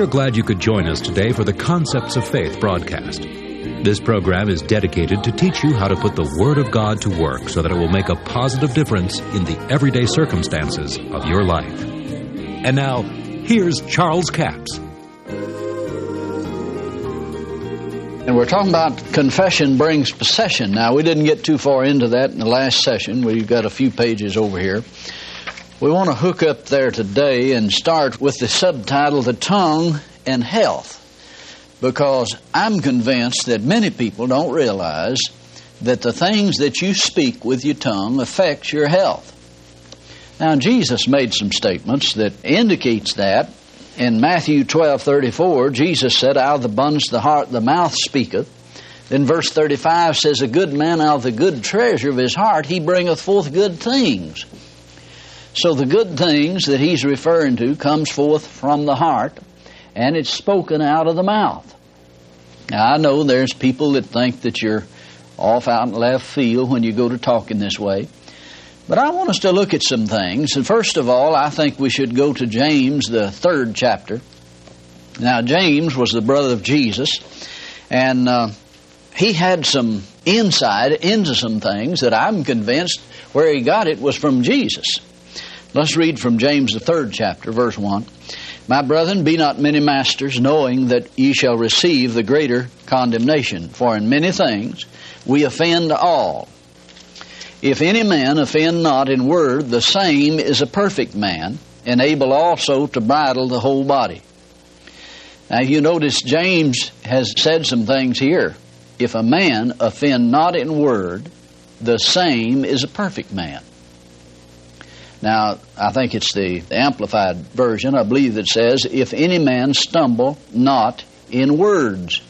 We are glad you could join us today for the Concepts of Faith broadcast. This program is dedicated to teach you how to put the Word of God to work so that it will make a positive difference in the everyday circumstances of your life. And now, here's Charles Capps. And we're talking about confession brings possession. Now, we didn't get too far into that in the last session. We've got a few pages over here. We want to hook up there today and start with the subtitle The Tongue and Health. Because I'm convinced that many people don't realize that the things that you speak with your tongue affects your health. Now Jesus made some statements that indicates that. In Matthew 12:34, Jesus said, "Out of the abundance of the heart the mouth speaketh." Then verse 35 says, "A good man out of the good treasure of his heart he bringeth forth good things." So the good things that he's referring to comes forth from the heart and it's spoken out of the mouth. Now I know there's people that think that you're off out in left field when you go to talking this way. But I want us to look at some things. And first of all, I think we should go to James, the third chapter. Now, James was the brother of Jesus, and uh, he had some insight into some things that I'm convinced where he got it was from Jesus. Let's read from James, the third chapter, verse 1. My brethren, be not many masters, knowing that ye shall receive the greater condemnation. For in many things we offend all. If any man offend not in word, the same is a perfect man, and able also to bridle the whole body. Now you notice James has said some things here. If a man offend not in word, the same is a perfect man. Now, I think it's the Amplified Version, I believe, that says, If any man stumble not in words,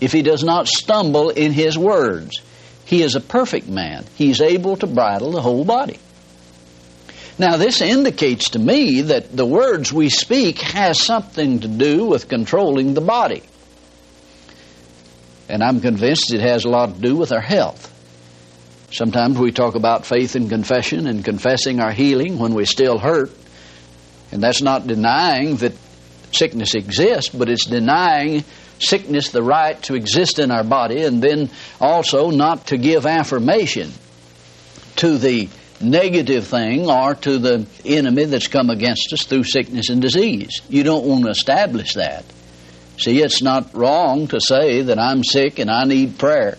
if he does not stumble in his words, he is a perfect man. He's able to bridle the whole body. Now, this indicates to me that the words we speak has something to do with controlling the body. And I'm convinced it has a lot to do with our health. Sometimes we talk about faith and confession and confessing our healing when we still hurt. And that's not denying that sickness exists, but it's denying sickness the right to exist in our body and then also not to give affirmation to the negative thing or to the enemy that's come against us through sickness and disease. You don't want to establish that. See, it's not wrong to say that I'm sick and I need prayer.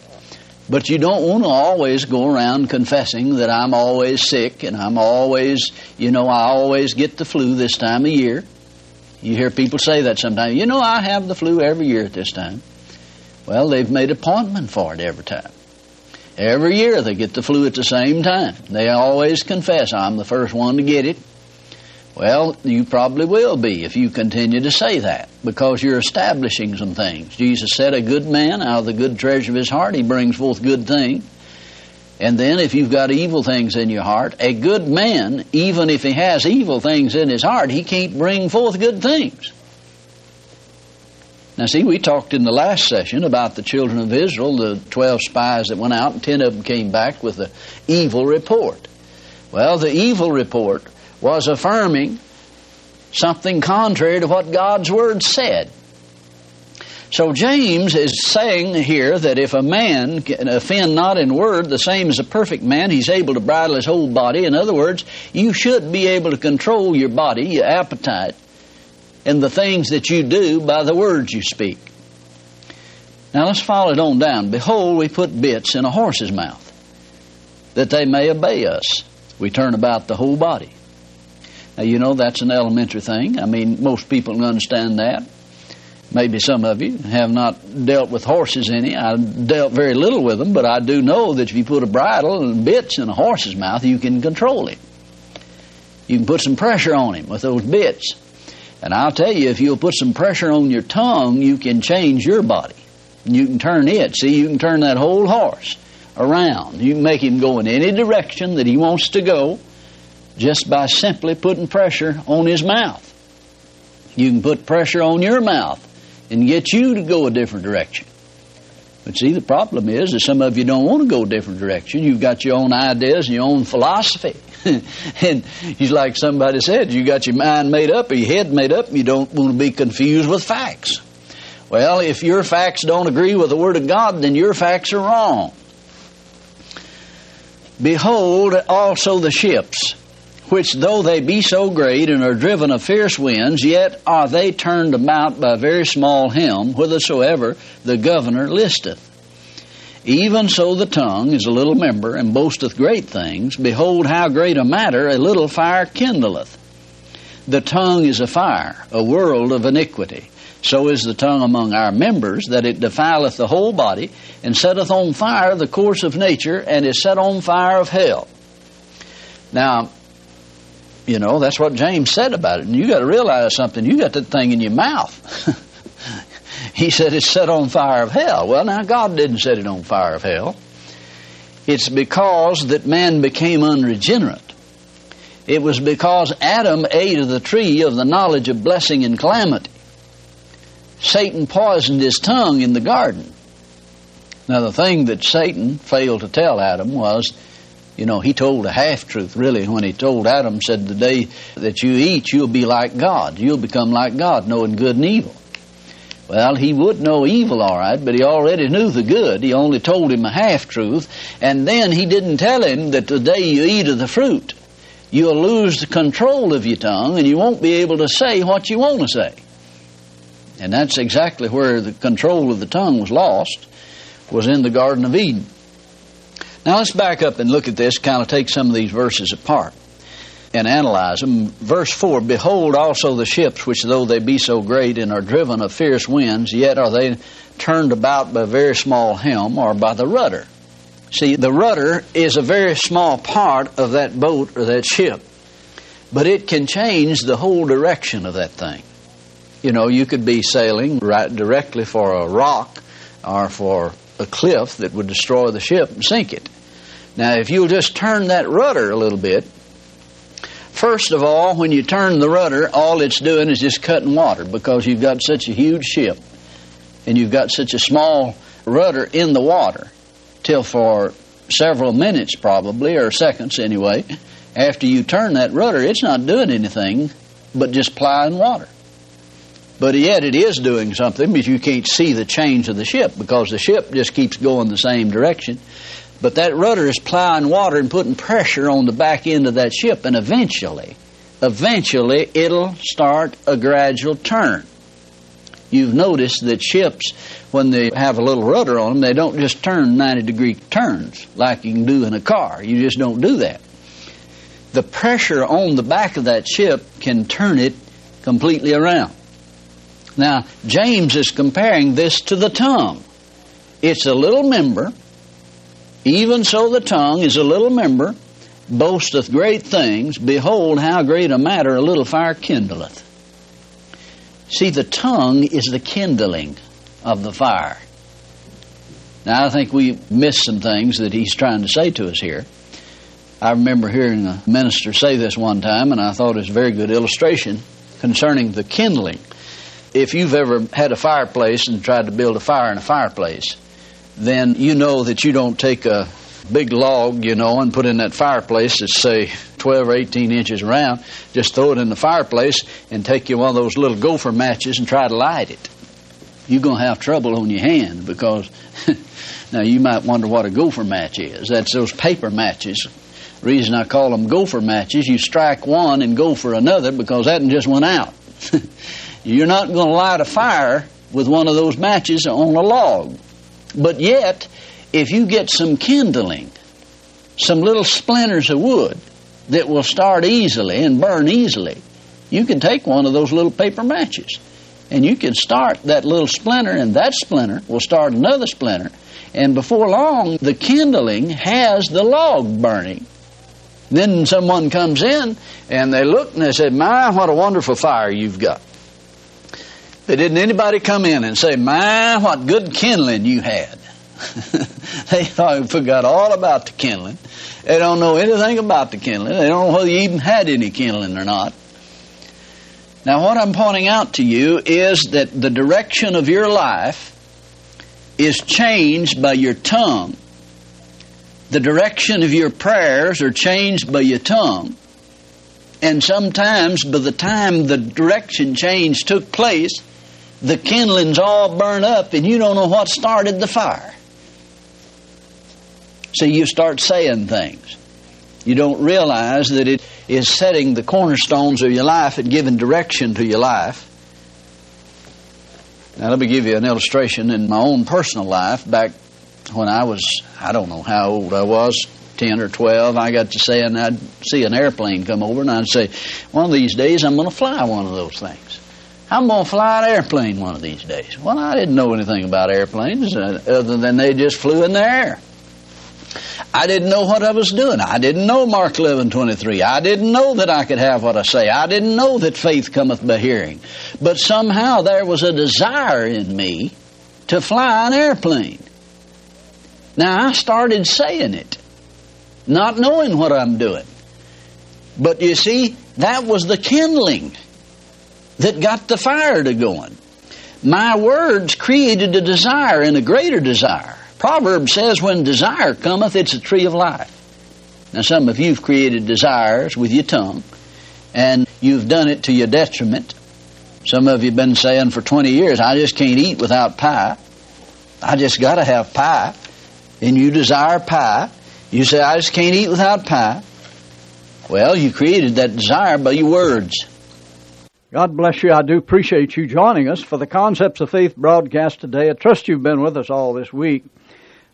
But you don't want to always go around confessing that I'm always sick and I'm always, you know, I always get the flu this time of year. You hear people say that sometimes. You know, I have the flu every year at this time. Well, they've made appointment for it every time. Every year they get the flu at the same time. They always confess, I'm the first one to get it. Well, you probably will be if you continue to say that because you're establishing some things. Jesus said, A good man out of the good treasure of his heart, he brings forth good things. And then if you've got evil things in your heart, a good man, even if he has evil things in his heart, he can't bring forth good things. Now, see, we talked in the last session about the children of Israel, the 12 spies that went out, and 10 of them came back with the evil report. Well, the evil report was affirming something contrary to what God's Word said. So James is saying here that if a man can offend not in word, the same as a perfect man, he's able to bridle his whole body. In other words, you should be able to control your body, your appetite, and the things that you do by the words you speak. Now let's follow it on down. Behold, we put bits in a horse's mouth, that they may obey us. We turn about the whole body. Now, you know, that's an elementary thing. I mean, most people understand that. Maybe some of you have not dealt with horses any. I dealt very little with them, but I do know that if you put a bridle and bits in a horse's mouth, you can control him. You can put some pressure on him with those bits. And I'll tell you, if you'll put some pressure on your tongue, you can change your body. You can turn it. See, you can turn that whole horse around. You can make him go in any direction that he wants to go just by simply putting pressure on his mouth. You can put pressure on your mouth and get you to go a different direction. But see, the problem is that some of you don't want to go a different direction. You've got your own ideas and your own philosophy. and he's like somebody said, you got your mind made up or your head made up and you don't want to be confused with facts. Well, if your facts don't agree with the Word of God, then your facts are wrong. Behold also the ships, which though they be so great and are driven of fierce winds, yet are they turned about by very small helm, whithersoever the governor listeth. Even so the tongue is a little member, and boasteth great things. Behold, how great a matter a little fire kindleth. The tongue is a fire, a world of iniquity. So is the tongue among our members, that it defileth the whole body, and setteth on fire the course of nature, and is set on fire of hell. Now, you know, that's what James said about it. And you got to realize something. You got that thing in your mouth. he said it's set on fire of hell. Well, now, God didn't set it on fire of hell. It's because that man became unregenerate. It was because Adam ate of the tree of the knowledge of blessing and calamity. Satan poisoned his tongue in the garden. Now, the thing that Satan failed to tell Adam was you know, he told a half truth really when he told Adam, said, The day that you eat, you'll be like God. You'll become like God, knowing good and evil. Well, he would know evil, all right, but he already knew the good. He only told him a half truth, and then he didn't tell him that the day you eat of the fruit, you'll lose the control of your tongue and you won't be able to say what you want to say. And that's exactly where the control of the tongue was lost, was in the Garden of Eden. Now let's back up and look at this, kind of take some of these verses apart and analyze them. Verse 4 Behold also the ships, which though they be so great and are driven of fierce winds, yet are they turned about by a very small helm or by the rudder. See, the rudder is a very small part of that boat or that ship, but it can change the whole direction of that thing. You know, you could be sailing right directly for a rock or for a cliff that would destroy the ship and sink it. Now, if you'll just turn that rudder a little bit, first of all, when you turn the rudder, all it's doing is just cutting water because you've got such a huge ship and you've got such a small rudder in the water till for several minutes probably or seconds anyway after you turn that rudder it's not doing anything but just plying water. But yet it is doing something but you can't see the change of the ship because the ship just keeps going the same direction but that rudder is plowing water and putting pressure on the back end of that ship, and eventually, eventually, it'll start a gradual turn. You've noticed that ships, when they have a little rudder on them, they don't just turn 90 degree turns like you can do in a car. You just don't do that. The pressure on the back of that ship can turn it completely around. Now, James is comparing this to the tongue. It's a little member even so, the tongue is a little member, boasteth great things. Behold, how great a matter a little fire kindleth. See, the tongue is the kindling of the fire. Now, I think we missed some things that he's trying to say to us here. I remember hearing a minister say this one time, and I thought it was a very good illustration concerning the kindling. If you've ever had a fireplace and tried to build a fire in a fireplace, then you know that you don't take a big log, you know, and put in that fireplace that's, say, 12 or 18 inches around. Just throw it in the fireplace and take you one of those little gopher matches and try to light it. You're going to have trouble on your hand because now you might wonder what a gopher match is. That's those paper matches. reason I call them gopher matches, you strike one and go for another because that one just went out. You're not going to light a fire with one of those matches on a log. But yet, if you get some kindling, some little splinters of wood that will start easily and burn easily, you can take one of those little paper matches and you can start that little splinter, and that splinter will start another splinter. And before long, the kindling has the log burning. Then someone comes in and they look and they say, My, what a wonderful fire you've got. But didn't anybody come in and say, My, what good kindling you had? they forgot all about the kindling. They don't know anything about the kindling. They don't know whether you even had any kindling or not. Now, what I'm pointing out to you is that the direction of your life is changed by your tongue. The direction of your prayers are changed by your tongue. And sometimes, by the time the direction change took place, the kindlings all burn up and you don't know what started the fire. So you start saying things. You don't realize that it is setting the cornerstones of your life and giving direction to your life. Now, let me give you an illustration in my own personal life. Back when I was, I don't know how old I was, 10 or 12, I got to saying I'd see an airplane come over, and I'd say, one of these days I'm going to fly one of those things. I'm going to fly an airplane one of these days. Well, I didn't know anything about airplanes uh, other than they just flew in the air. I didn't know what I was doing. I didn't know Mark 11:23. I didn't know that I could have what I say. I didn't know that faith cometh by hearing. But somehow there was a desire in me to fly an airplane. Now I started saying it, not knowing what I'm doing. But you see, that was the kindling that got the fire to going. My words created a desire and a greater desire. Proverbs says, when desire cometh, it's a tree of life. Now, some of you have created desires with your tongue, and you've done it to your detriment. Some of you have been saying for 20 years, I just can't eat without pie. I just got to have pie. And you desire pie. You say, I just can't eat without pie. Well, you created that desire by your words. God bless you. I do appreciate you joining us for the Concepts of Faith broadcast today. I trust you've been with us all this week.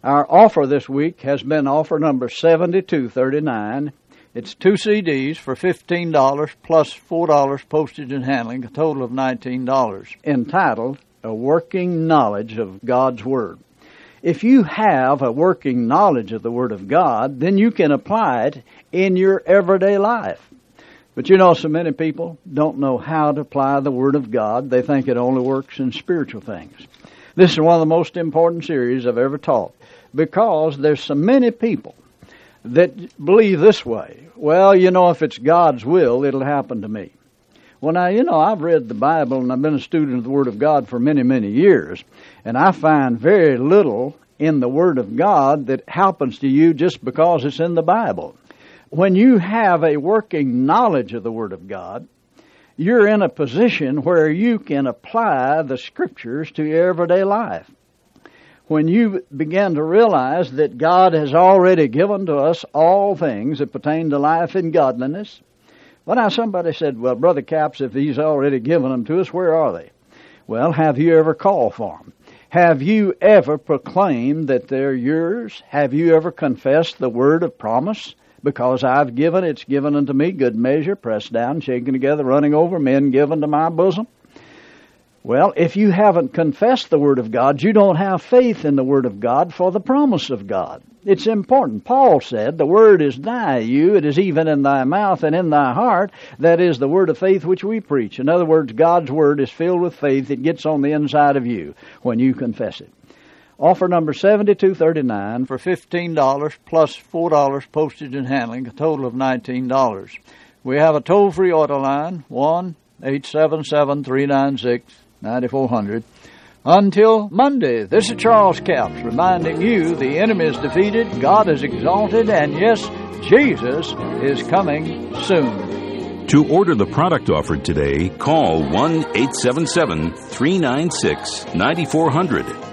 Our offer this week has been offer number 7239. It's two CDs for $15 plus $4 postage and handling, a total of $19, entitled A Working Knowledge of God's Word. If you have a working knowledge of the Word of God, then you can apply it in your everyday life. But you know, so many people don't know how to apply the Word of God. They think it only works in spiritual things. This is one of the most important series I've ever taught because there's so many people that believe this way. Well, you know, if it's God's will, it'll happen to me. Well, now, you know, I've read the Bible and I've been a student of the Word of God for many, many years, and I find very little in the Word of God that happens to you just because it's in the Bible when you have a working knowledge of the Word of God, you're in a position where you can apply the Scriptures to your everyday life. When you begin to realize that God has already given to us all things that pertain to life and godliness, well, now somebody said, well, Brother Capps, if He's already given them to us, where are they? Well, have you ever called for them? Have you ever proclaimed that they're yours? Have you ever confessed the word of promise? Because I've given, it's given unto me, good measure, pressed down, shaken together, running over, men given to my bosom. Well, if you haven't confessed the Word of God, you don't have faith in the Word of God for the promise of God. It's important. Paul said, The Word is nigh you, it is even in thy mouth and in thy heart. That is the Word of faith which we preach. In other words, God's Word is filled with faith. It gets on the inside of you when you confess it. Offer number 7239 for $15 plus $4 postage and handling, a total of $19. We have a toll free order line, 1 877 396 9400. Until Monday, this is Charles Capps reminding you the enemy is defeated, God is exalted, and yes, Jesus is coming soon. To order the product offered today, call 1 877 396 9400